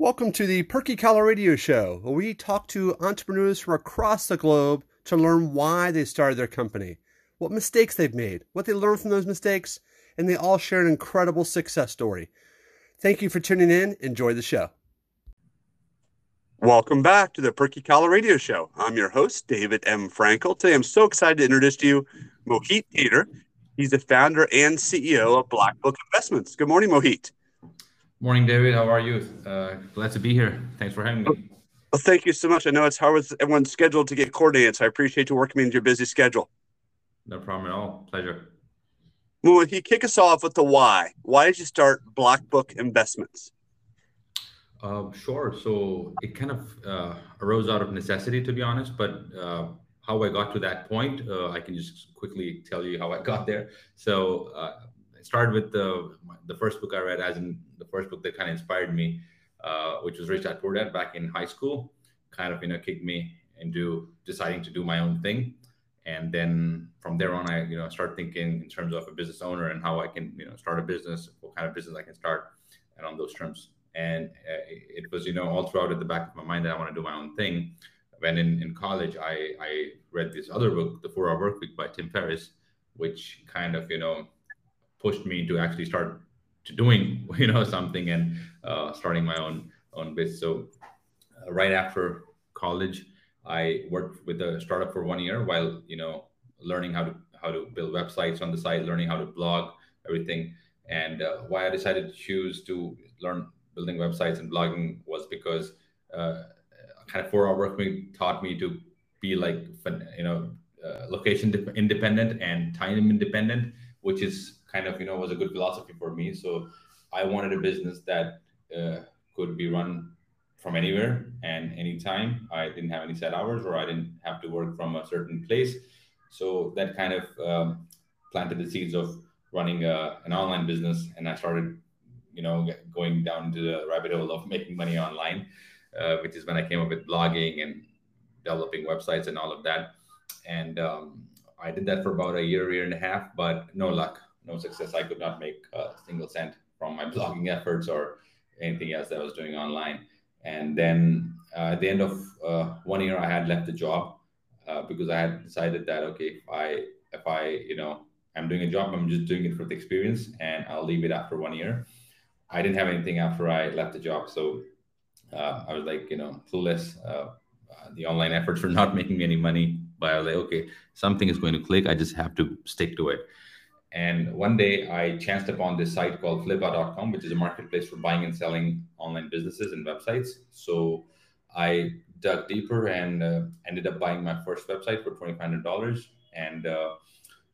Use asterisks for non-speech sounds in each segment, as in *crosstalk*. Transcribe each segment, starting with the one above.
Welcome to the Perky Collar Radio Show, where we talk to entrepreneurs from across the globe to learn why they started their company, what mistakes they've made, what they learned from those mistakes, and they all share an incredible success story. Thank you for tuning in. Enjoy the show. Welcome back to the Perky Collar Radio Show. I'm your host, David M. Frankel. Today, I'm so excited to introduce to you Mohit Tater. He's the founder and CEO of Black Book Investments. Good morning, Mohit. Morning, David. How are you? Uh, glad to be here. Thanks for having me. Well, thank you so much. I know it's hard with everyone's scheduled to get coordinated, so I appreciate you working into your busy schedule. No problem at all. Pleasure. Well, will you kick us off with the why? Why did you start Black Book Investments? Uh, sure. So it kind of uh, arose out of necessity, to be honest. But uh, how I got to that point, uh, I can just quickly tell you how I got there. So uh, I started with the the first book I read, as in the first book that kind of inspired me, uh, which was Rich Dad Poor Dad back in high school. Kind of you know kicked me into deciding to do my own thing, and then from there on, I you know start thinking in terms of a business owner and how I can you know start a business, what kind of business I can start, and on those terms. And uh, it was you know all throughout at the back of my mind that I want to do my own thing. When in, in college, I, I read this other book, The Four Hour Work Week by Tim Ferriss, which kind of you know pushed me to actually start to doing *laughs* you know something and uh, starting my own own business. So uh, right after college, I worked with a startup for one year while you know learning how to how to build websites on the side, learning how to blog, everything. And uh, why I decided to choose to learn building websites and blogging was because uh, kind of four hour work week taught me to be like you know uh, location independent and time independent, which is kind of you know was a good philosophy for me. So I wanted a business that uh, could be run from anywhere and anytime. I didn't have any set hours, or I didn't have to work from a certain place. So that kind of um, planted the seeds of running a, uh, an online business, and I started, you know, going down into the rabbit hole of *laughs* making money online, uh, which is when I came up with blogging and developing websites and all of that. And um, I did that for about a year, year and a half, but no luck no success. I could not make a single cent from my blogging efforts or anything else that I was doing online. And then uh, at the end of uh, one year, I had left the job uh, because I had decided that okay, if I if I you know I'm doing a job, I'm just doing it for the experience, and I'll leave it after one year. I didn't have anything after I left the job, so uh, I was like you know clueless. Uh, the online efforts were not *laughs* making me any money, but I was like, okay, something is going to click. I just have to stick to it. And one day I chanced upon this site called flippa.com, which is a marketplace for buying and selling online businesses and websites. So I dug deeper and uh, ended up buying my first website for $2,500 and uh,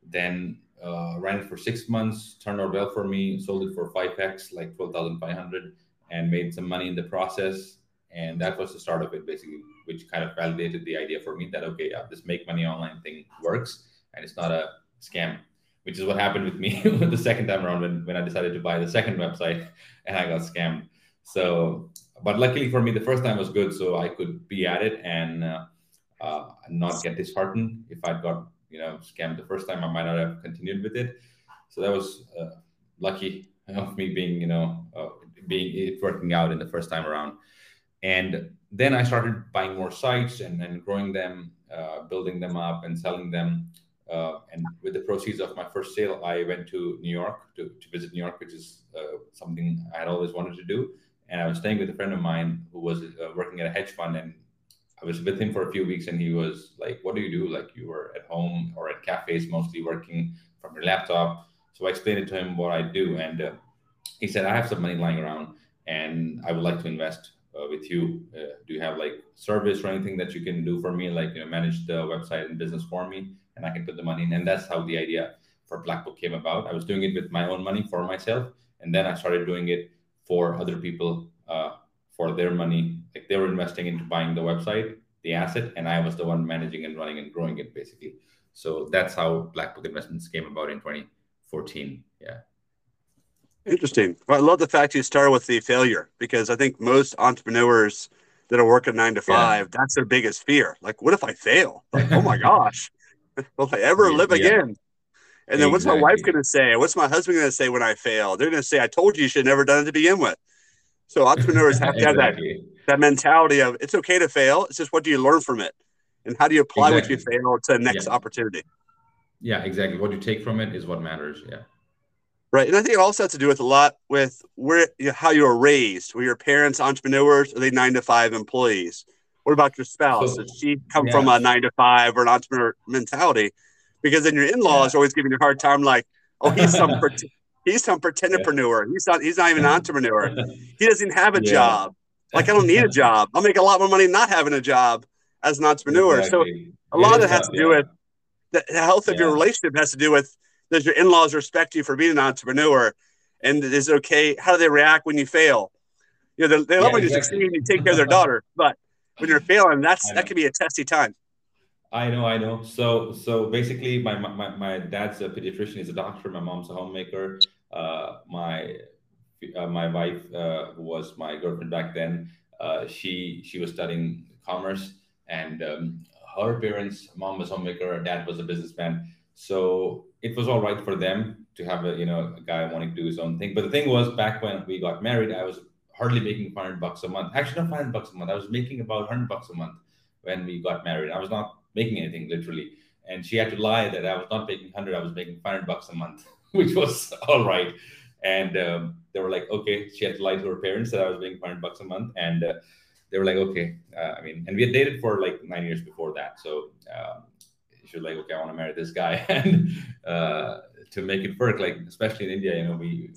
then uh, ran it for six months, turned out well for me, sold it for 5x, like 12,500 and made some money in the process. And that was the start of it, basically, which kind of validated the idea for me that, okay, yeah, this make money online thing works and it's not a scam which is what happened with me *laughs* the second time around when, when I decided to buy the second website *laughs* and I got scammed. So, but luckily for me, the first time was good, so I could be at it and uh, uh, not get disheartened. If I'd got you know scammed the first time, I might not have continued with it. So that was uh, lucky *laughs* of me being you know uh, being it working out in the first time around. And then I started buying more sites and, and growing them, uh, building them up, and selling them. Uh, and with the proceeds of my first sale, I went to New York to, to visit New York, which is uh, something I had always wanted to do. And I was staying with a friend of mine who was uh, working at a hedge fund, and I was with him for a few weeks. And he was like, "What do you do? Like you were at home or at cafes, mostly working from your laptop." So I explained it to him what I do, and uh, he said, "I have some money lying around, and I would like to invest uh, with you. Uh, do you have like service or anything that you can do for me, like you know, manage the website and business for me?" And I can put the money in. And that's how the idea for Black Book came about. I was doing it with my own money for myself, and then I started doing it for other people uh, for their money. Like they were investing into buying the website, the asset, and I was the one managing and running and growing it basically. So that's how Black Book Investments came about in 2014. Yeah. Interesting. Well, I love the fact you start with the failure because I think most entrepreneurs that are working nine to five, yeah. that's their biggest fear. Like, what if I fail? Like, oh my *laughs* gosh. Will I ever live yeah. again? And then exactly. what's my wife going to say? What's my husband going to say when I fail? They're going to say, I told you you should have never done it to begin with. So entrepreneurs have to exactly. have that, that mentality of it's okay to fail. It's just what do you learn from it? And how do you apply exactly. what you fail to the next yeah. opportunity? Yeah, exactly. What you take from it is what matters. Yeah. Right. And I think it also has to do with a lot with where you know, how you were raised. Were your parents entrepreneurs? Are they nine to five employees? What about your spouse? Does she come yeah. from a nine to five or an entrepreneur mentality? Because then your in-laws yeah. always giving you a hard time, like, oh, he's some *laughs* he's some pretendpreneur. He's not he's not even an entrepreneur. He doesn't have a job. Like I don't need a *laughs* job. I'll make a lot more money not having a job as an entrepreneur. Exactly. So a lot of it has to do with the health of your relationship has to do with does your in-laws respect you for being an entrepreneur and is it okay how do they react when you fail you know they, they love yeah, when you succeed and you take care of their daughter but when you're failing that's that can be a testy time. I know i know. So so basically my my, my dad's a pediatrician. He's a doctor. My mom's a homemaker. Uh, my uh, my wife uh, who was my girlfriend back then uh, she she was studying commerce and um, her parents mom was a homemaker dad was a businessman. So it was all right for them to have a you know a guy wanting to do his own thing. But the thing was, back when we got married, I was hardly making 500 bucks a month. Actually, not 500 bucks a month. I was making about 100 bucks a month when we got married. I was not making anything literally, and she had to lie that I was not making 100. I was making 500 bucks a month, *laughs* which was all right. And um, they were like, okay. She had to lie to her parents that I was making 500 bucks a month, and uh, they were like, okay. Uh, I mean, and we had dated for like nine years before that, so. Um, she was like, okay, I want to marry this guy, *laughs* and uh, to make it work, like especially in India, you know, we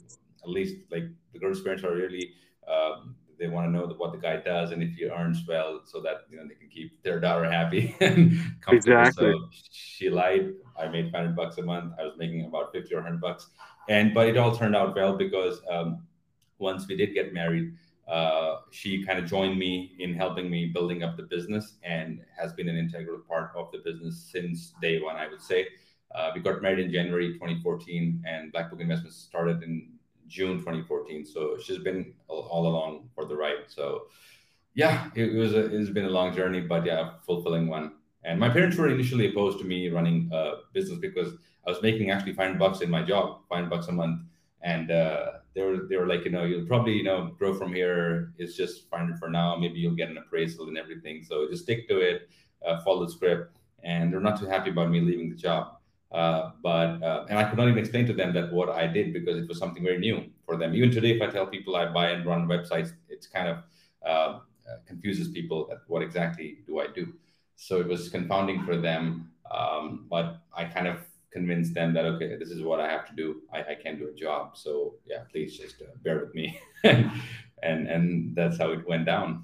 at least like the girl's parents are really um, they want to know what the guy does and if he earns well, so that you know they can keep their daughter happy *laughs* and comfortable. Exactly. So she lied. I made 500 bucks a month. I was making about 50 or 100 bucks, and but it all turned out well because um, once we did get married uh, she kind of joined me in helping me building up the business and has been an integral part of the business since day one, I would say. Uh, we got married in January 2014, and Black Book Investments started in June 2014. So she's been all along for the ride. So yeah, it, was a, it's been a long journey, but yeah, fulfilling one. And my parents were initially opposed to me running a business because I was making actually 500 bucks in my job, 500 bucks a month, and uh, they were they were like, you know, you'll probably you know grow from here. It's just fine for now. Maybe you'll get an appraisal and everything. So just stick to it, uh, follow the script. And they're not too happy about me leaving the job. Uh, but uh, and I could not even explain to them that what I did because it was something very new for them. Even today, if I tell people I buy and run websites, it's kind of uh, confuses people that what exactly do I do. So it was confounding for them. Um, but I kind of convinced them that okay this is what i have to do i, I can't do a job so yeah please just uh, bear with me *laughs* and and that's how it went down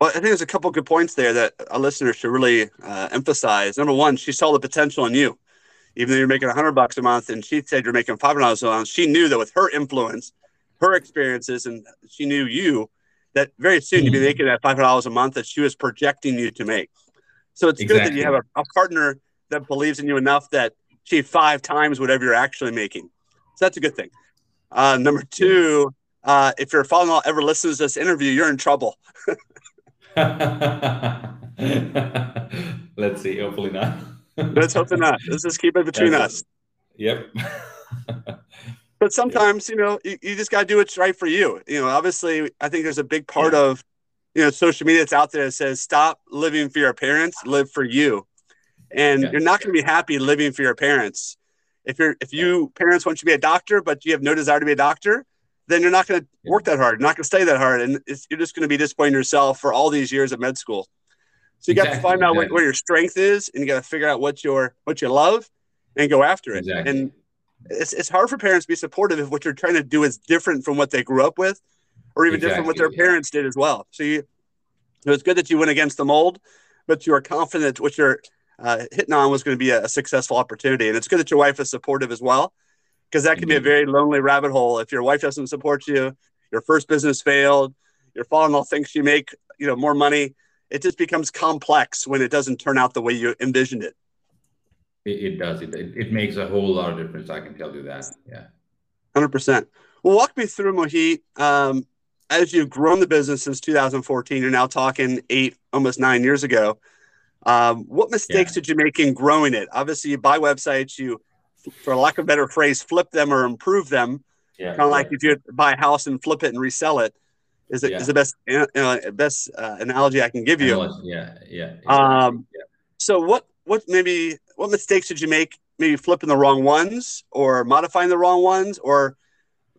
well i think there's a couple good points there that a listener should really uh, emphasize number one she saw the potential in you even though you're making 100 bucks a month and she said you're making $500 a month she knew that with her influence her experiences and she knew you that very soon you'd be mm-hmm. making that $500 a month that she was projecting you to make so it's exactly. good that you have a, a partner that believes in you enough that she five times whatever you're actually making. So that's a good thing. Uh, number two, uh, if your father-in-law ever listens to this interview, you're in trouble. *laughs* *laughs* Let's see. Hopefully not. Let's hope not. Let's just keep it between That's us. Yep. *laughs* but sometimes, you know, you, you just got to do what's right for you. You know, obviously, I think there's a big part yeah. of, you know, social media that's out there that says, stop living for your parents, live for you and you're not going to be happy living for your parents. If you're if you parents want you to be a doctor, but you have no desire to be a doctor, then you're not going to work that hard. You're not going to stay that hard, and you're just going to be disappointing yourself for all these years of med school. So you exactly, got to find out exactly. where, where, your strength is, and you got to figure out what your what you love, and go after it. Exactly. And it's it's hard for parents to be supportive if what you're trying to do is different from what they grew up with, or even different from what their yeah. parents did as well. So you, it was good that you went against the mold, but you are confident what you're uh, hitting on was going to be a, a, successful opportunity. And it's good that your wife is supportive as well, because that can be a very lonely rabbit hole. If your wife doesn't support you, your first business failed, your father-in-law thinks you make you know more money. It just becomes complex when it doesn't turn out the way you envisioned it. It, it does. It, it makes a whole lot of difference. I can tell you that. Yeah. Hundred percent. Well, walk me through Mohit. Um, as you've grown the business since 2014, you're now talking eight, almost nine years ago. Um, what mistakes yeah. did you make in growing it? Obviously, you buy websites, you, for lack of a better phrase, flip them or improve them. Yeah. Kind of like if you buy a house and flip it and resell it, is it Yeah. is the best uh, best uh, analogy I can give you. Yeah, yeah. Um, yeah. So what what maybe what mistakes did you make? Maybe flipping the wrong ones, or modifying the wrong ones, or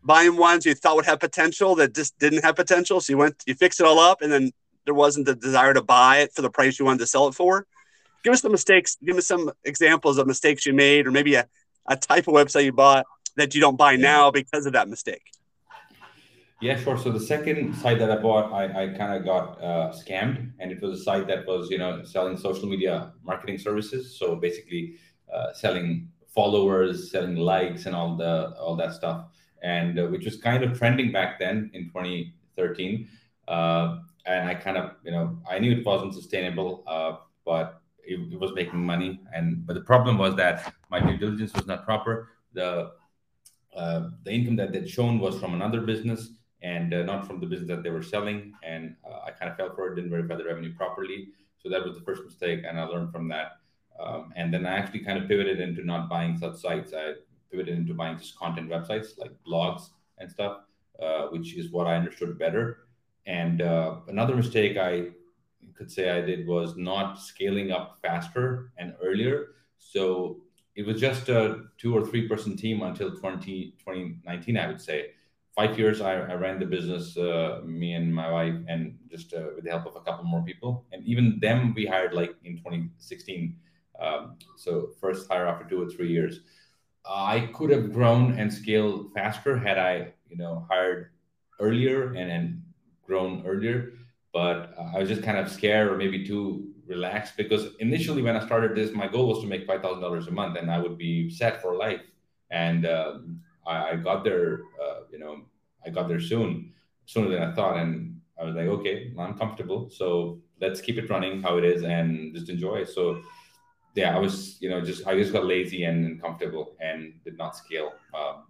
buying ones you thought would have potential that just didn't have potential. So you went you fixed it all up, and then there wasn't the desire to buy it for the price you wanted to sell it for. Give us the mistakes. Give us some examples of mistakes you made, or maybe a, a type of website you bought that you don't buy now because of that mistake. Yeah, sure. So the second site that I bought, I, I kind of got uh, scammed, and it was a site that was, you know, selling social media marketing services. So basically, uh, selling followers, selling likes, and all the all that stuff, and uh, which was kind of trending back then in 2013. Uh, and I kind of, you know, I knew it wasn't sustainable, uh, but it, it was making money. And but the problem was that my due diligence was not proper. The uh, the income that they'd shown was from another business and uh, not from the business that they were selling. And uh, I kind of fell for it, didn't verify the revenue properly. So that was the first mistake, and I learned from that. Um, and then I actually kind of pivoted into not buying such sites. I pivoted into buying just content websites like blogs and stuff, uh, which is what I understood better. And uh, another mistake I could say I did was not scaling up faster and earlier. So it was just a two or three person team until 20, 2019, I would say. Five years, I, I ran the business, uh, me and my wife, and just uh, with the help of a couple more people. And even them, we hired like in 2016. Um, so first hire after two or three years. I could have grown and scaled faster had I, you know, hired earlier and and grown earlier. But uh, I was just kind of scared or maybe too relaxed because initially when I started this, my goal was to make five thousand dollars a month and I would be set for life. And um, I, I got there, uh, you know, I got there soon, sooner than I thought, and I was like, okay, I'm comfortable, so let's keep it running how it is and just enjoy. So yeah, I was, you know, just I just got lazy and comfortable and did not scale, um,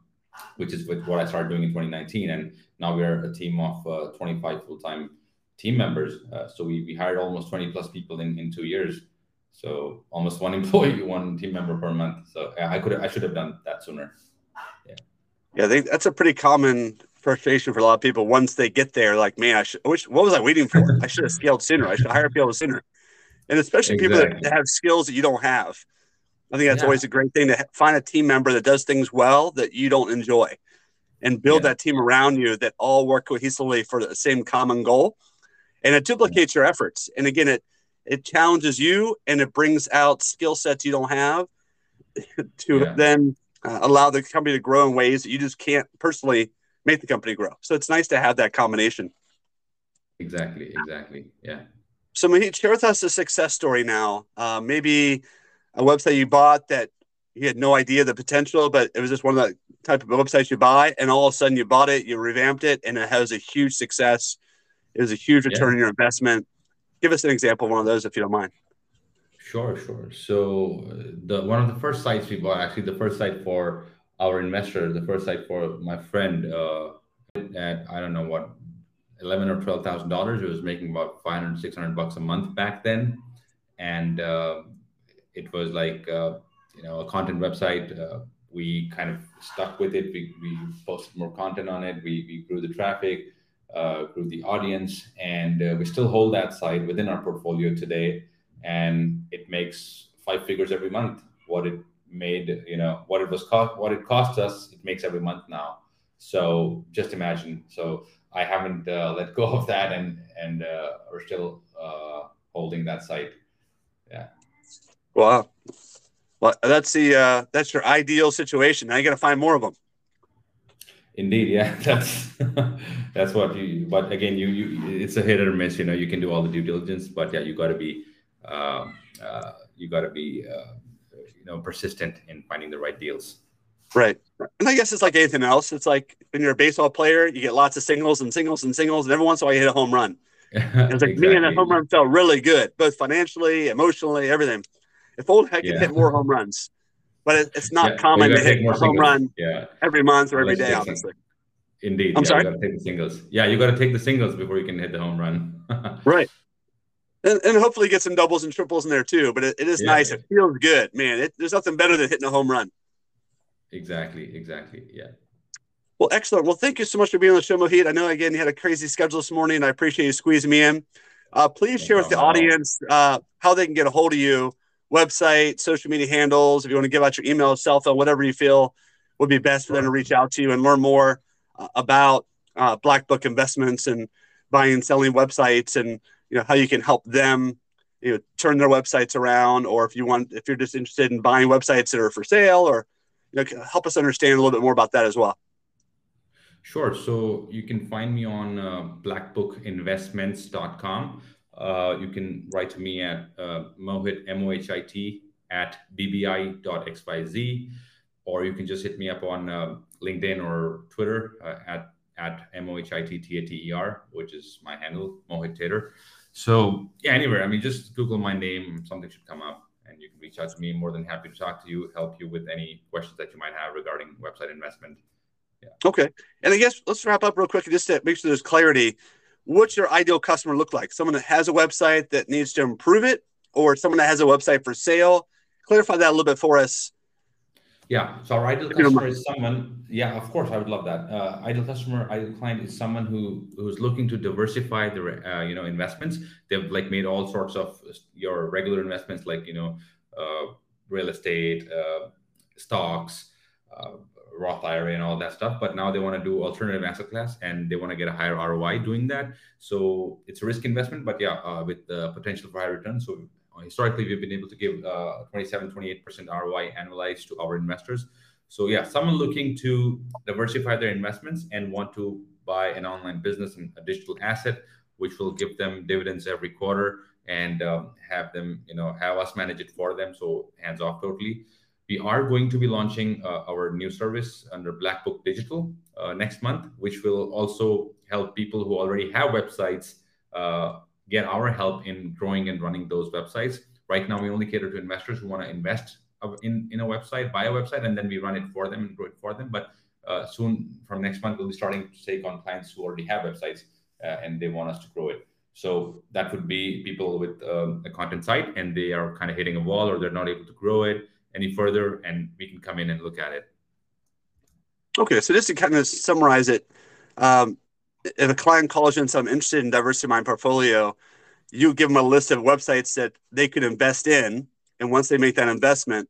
which is what I started doing in 2019. And now we're a team of uh, 25 full-time team members. Uh, so we, we hired almost 20 plus people in, in two years. So almost one *laughs* employee, one team member per month. So I could I should have done that sooner. Yeah, I think that's a pretty common frustration for a lot of people. Once they get there, like, man, I should. I wish, what was I waiting for? I should have scaled sooner. I should hire people sooner, and especially people Exactly. that have skills that you don't have. I think that's Yeah. always a great thing to find a team member that does things well that you don't enjoy, and build Yeah. that team around you that all work cohesively for the same common goal, and it duplicates your efforts. And again, it it challenges you and it brings out skill sets you don't have *laughs* to Yeah. then uh, allow the company to grow in ways that you just can't personally make the company grow. So it's nice to have that combination. Exactly, exactly. Yeah. So Mohit, share with us a success story now. Uh, maybe a website you bought that you had no idea the potential, but it was just one of the type of websites you buy, and all of a sudden you bought it, you revamped it, and it has a huge success. It was a huge return Yeah. on your investment. Give us an example of one of those, if you don't mind. Sure, sure. So uh, the one of the first sites we bought, actually the first site for our investor, the first site for my friend, uh, at I don't know what, eleven or twelve thousand dollars. It was making about 500, 600 bucks a month back then, and uh, it was like uh, you know a content website. Uh, we kind of stuck with it. We, we posted more content on it. We, we grew the traffic, grew the audience, and uh, we still hold that site within our portfolio today and it makes five figures every month. What it made, you know, what it was cost, what it cost us, it makes every month now. So just imagine. So I haven't uh, let go *laughs* of that, and and uh, we're still uh, holding that site. Yeah. Wow. Well, that's the uh, that's your ideal situation. Now you got to find more of them. Indeed, yeah, *laughs* that's that's what you. But again, you you it's a hit or miss. You know, you can do all the due diligence, but yeah, you got to be uh, uh, you got to be uh, you know persistent in finding the right deals. Right. And I guess it's like anything else. It's like when you're a baseball player, you get lots of singles and singles and singles, and every once in a while you hit a home run. And *laughs* it's like me and that home run felt really good, both financially, emotionally, everything. If old heck could Yeah. hit more home runs, but it, it's not Yeah, common to hit a home singles. run Yeah, every month or every day, Let's day, take some. honestly. indeed. I'm yeah, sorry? You got to take the singles. Yeah, you got to take the singles before you can hit the home run. *laughs* Right. And, and hopefully get some doubles and triples in there too. But it, it is Yeah. nice. It feels good, man. It, there's nothing better than hitting a home run. exactly. Exactly. Yeah. Well, excellent. Well, thank you so much for being on the show, Mohit. I know again you had a crazy schedule this morning. I appreciate you squeezing me in. Uh, please share with the audience uh, how they can get a hold of you, website, social media handles. If you want to give out your email, cell phone, whatever you feel would be best for them to reach out to you and learn more uh, about uh, Black Book investments and buying and selling websites, and you know how you can help them you know turn their websites around, or if you want, if you're just interested in buying websites that are for sale, or you know, help us understand a little bit more about that as well. Sure. So you can find me on uh, blackbookinvestments.com. Uh, you can write to me at uh, mohit, M-O-H-I-T, at bbi.xyz, or you can just hit me up on uh, LinkedIn or Twitter uh, at, at M-O-H-I-T-T-A-T-E-R, which is my handle, Mohit Tater. So yeah, anywhere. I mean, just Google my name, something should come up and you can reach out to me. More than happy to talk to you, help you with any questions that you might have regarding website investment. Yeah. Okay. And I guess let's wrap up real quick just to make sure there's clarity. What's your ideal customer look like? Someone that has a website that needs to improve it, or someone that has a website for sale? Clarify that a little bit for us. Yeah. So our ideal customer is someone. Yeah, of course, I would love that. Uh, ideal customer, ideal client is someone who who's looking to diversify their uh, you know investments. They've like made all sorts of your regular investments, like you know, uh, real estate, uh, stocks, uh, Roth IRA and all that stuff, but now they want to do alternative asset class and they want to get a higher ROI doing that. So it's a risk investment, but yeah, uh, with the potential for high return. So uh, historically, we've been able to give uh, 27, 28% ROI annualized to our investors. So yeah, someone looking to diversify their investments and want to buy an online business and a digital asset, which will give them dividends every quarter and um, have them, you know, have us manage it for them. So hands off totally. We are going to be launching uh, our new service under Black Book Digital uh, next month, which will also help people who already have websites uh, get our help in growing and running those websites. Right now, we only cater to investors who want to invest in, in a website, buy a website, and then we run it for them and grow it for them. But uh, soon, from next month, we'll be starting to take on clients who already have websites uh, and they want us to grow it. So that would be people with um, a content site and they are kind of hitting a wall or they're not able to grow it any further, and we can come in and look at it. Okay, so just to kind of summarize it, um, if a client calls you and says, I'm interested in diversifying my portfolio, you give them a list of websites that they could invest in. And once they make that investment,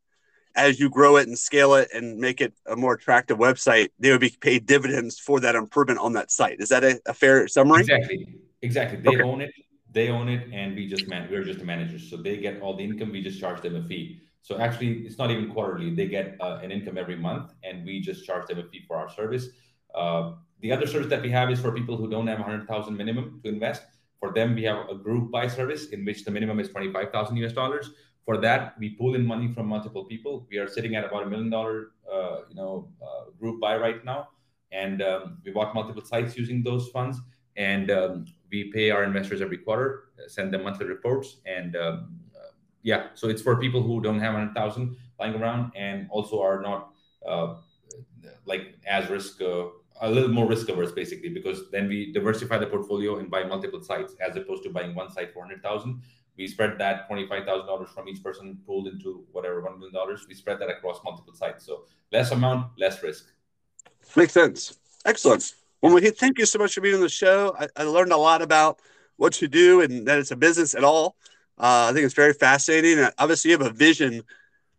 as you grow it and scale it and make it a more attractive website, they would be paid dividends for that improvement on that site. Is that a, a fair summary? Exactly. Exactly. They okay. own it. They own it, and we just man. We're just the managers, so they get all the income. We just charge them a fee. So actually, it's not even quarterly. They get uh, an income every month, and we just charge them a fee for our service. Uh, the other service that we have is for people who don't have 100,000 minimum to invest. For them, we have a group buy service in which the minimum is 25,000 US dollars. For that, we pull in money from multiple people. We are sitting at about a million dollar, uh, you know, uh, group buy right now, and um, we bought multiple sites using those funds. And um, we pay our investors every quarter, send them monthly reports, and um, yeah, so it's for people who don't have 100,000 lying around and also are not uh, like as risk, uh, a little more risk averse basically, because then we diversify the portfolio and buy multiple sites as opposed to buying one site for 100,000. We spread that $25,000 from each person pulled into whatever $1 million. We spread that across multiple sites. So less amount, less risk. Makes sense. Excellent. Well, Mohit, thank you so much for being on the show. I, I learned a lot about what you do and that it's a business at all. Uh, I think it's very fascinating. And obviously, you have a vision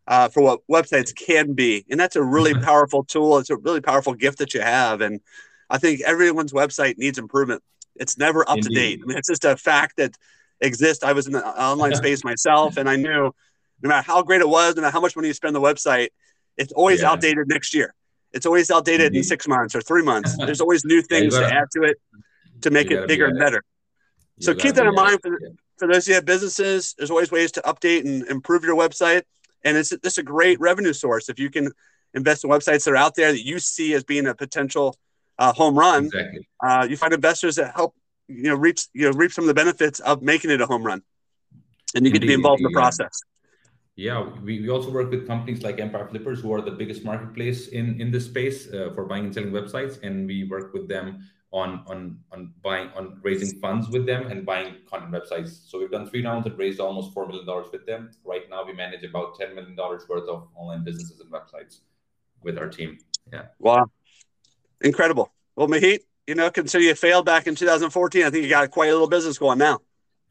uh, for what websites can be, and that's a really *laughs* powerful tool. It's a really powerful gift that you have, and I think everyone's website needs improvement. It's never up Indeed. to date. I mean, it's just a fact that exists. I was in the online space myself, and I knew no matter how great it was, no matter how much money you spend on the website, it's always yeah. outdated next year. It's always outdated Indeed. in six months or three months. *laughs* There's always new things yeah, gotta, to add to it to make it bigger and better. You so keep that in mind for, for those who have businesses, there's always ways to update and improve your website. And it's, it's a great revenue source. If you can invest in websites that are out there that you see as being a potential uh, home run, exactly. uh, you find investors that help you know reap you know reap some of the benefits of making it a home run, and you Indeed. get to be involved in the process. Yeah, we, we also work with companies like Empire Flippers, who are the biggest marketplace in in this space uh, for buying and selling websites, and we work with them on on on buying on raising funds with them and buying content websites. So we've done three rounds and raised almost four million dollars with them. Right now, we manage about ten million dollars worth of online businesses and websites with our team. Yeah. Wow. Incredible. Well, Mohit, you know, consider you failed back in 2014. I think you got quite a little business going now.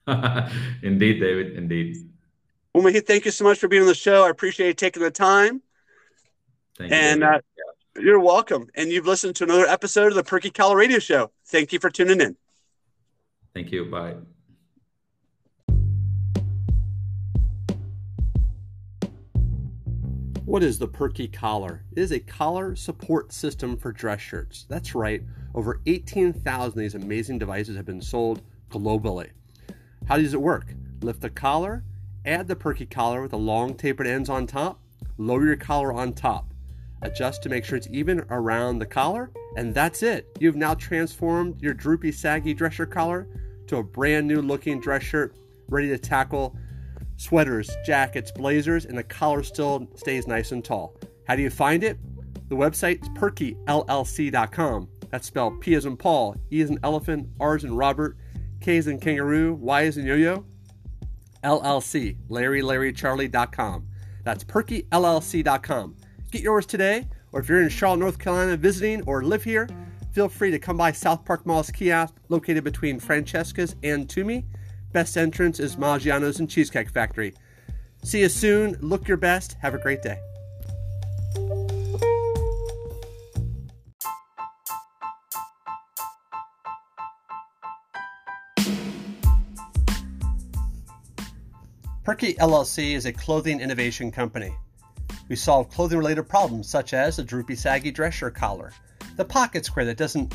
*laughs* indeed, David. Indeed. Well, Mohit, thank you so much for being on the show. I appreciate you taking the time. Thank and you. Uh, yeah. You're welcome. And you've listened to another episode of the Perky Collar Radio Show. Thank you for tuning in. Thank you. Bye. What is the Perky Collar? It is a collar support system for dress shirts. That's right, over 18,000 of these amazing devices have been sold globally. How does it work? Lift the collar, add the Perky collar with the long tapered ends on top, lower your collar on top, adjust to make sure it's even around the collar, and that's it. You've now transformed your droopy, saggy dress shirt collar to a brand new looking dress shirt ready to tackle sweaters, jackets, blazers, and the collar still stays nice and tall. How do you find it? The website is perkyllc.com. That's spelled P as in Paul, E as in elephant, R as in Robert, K as in kangaroo, Y as in yo-yo, LLC, Larry, Larry, Charlie.com. That's perkyllc.com. Get yours today, or if you're in Charlotte, North Carolina visiting or live here, feel free to come by South Park Mall's kiosk located between Francesca's and Toomey Best entrance is Maggiano's and Cheesecake Factory. See you soon. Look your best. Have a great day. Perky LLC is a clothing innovation company. We solve clothing related problems such as the droopy, saggy dress shirt collar, the pocket square that doesn't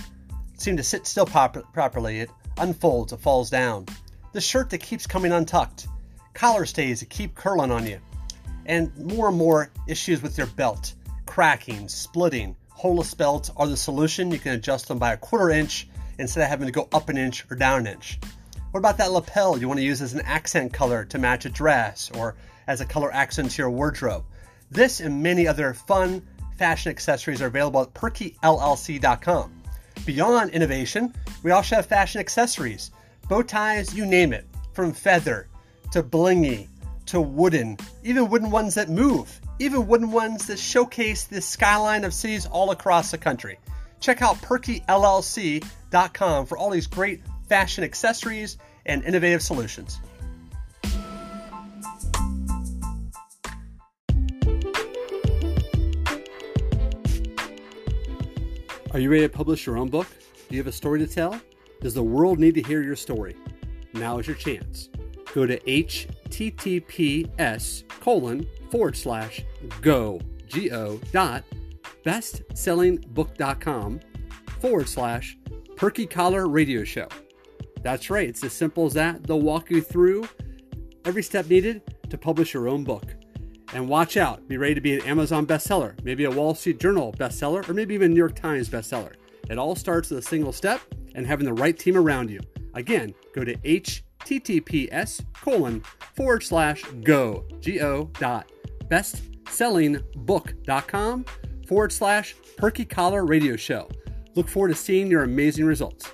seem to sit still pop- properly, it unfolds, it falls down, the shirt that keeps coming untucked, collar stays that keep curling on you, and more and more issues with your belt, cracking, splitting. Holeless belts are the solution. You can adjust them by a quarter inch instead of having to go up an inch or down an inch. What about that lapel you want to use as an accent color to match a dress or as a color accent to your wardrobe? This and many other fun fashion accessories are available at perkyllc.com. Beyond innovation, we also have fashion accessories bow ties, you name it, from feather to blingy to wooden, even wooden ones that move, even wooden ones that showcase the skyline of cities all across the country. Check out perkyllc.com for all these great fashion accessories and innovative solutions. Are you ready to publish your own book? Do you have a story to tell? Does the world need to hear your story? Now is your chance. Go to https colon forward slash go go dot bestsellingbook.com forward slash perky collar radio show. That's right, it's as simple as that. They'll walk you through every step needed to publish your own book. And watch out, be ready to be an Amazon bestseller, maybe a Wall Street Journal bestseller, or maybe even New York Times bestseller. It all starts with a single step and having the right team around you. Again, go to https colon forward slash go go dot bestsellingbook.com forward slash perky collar radio show. Look forward to seeing your amazing results.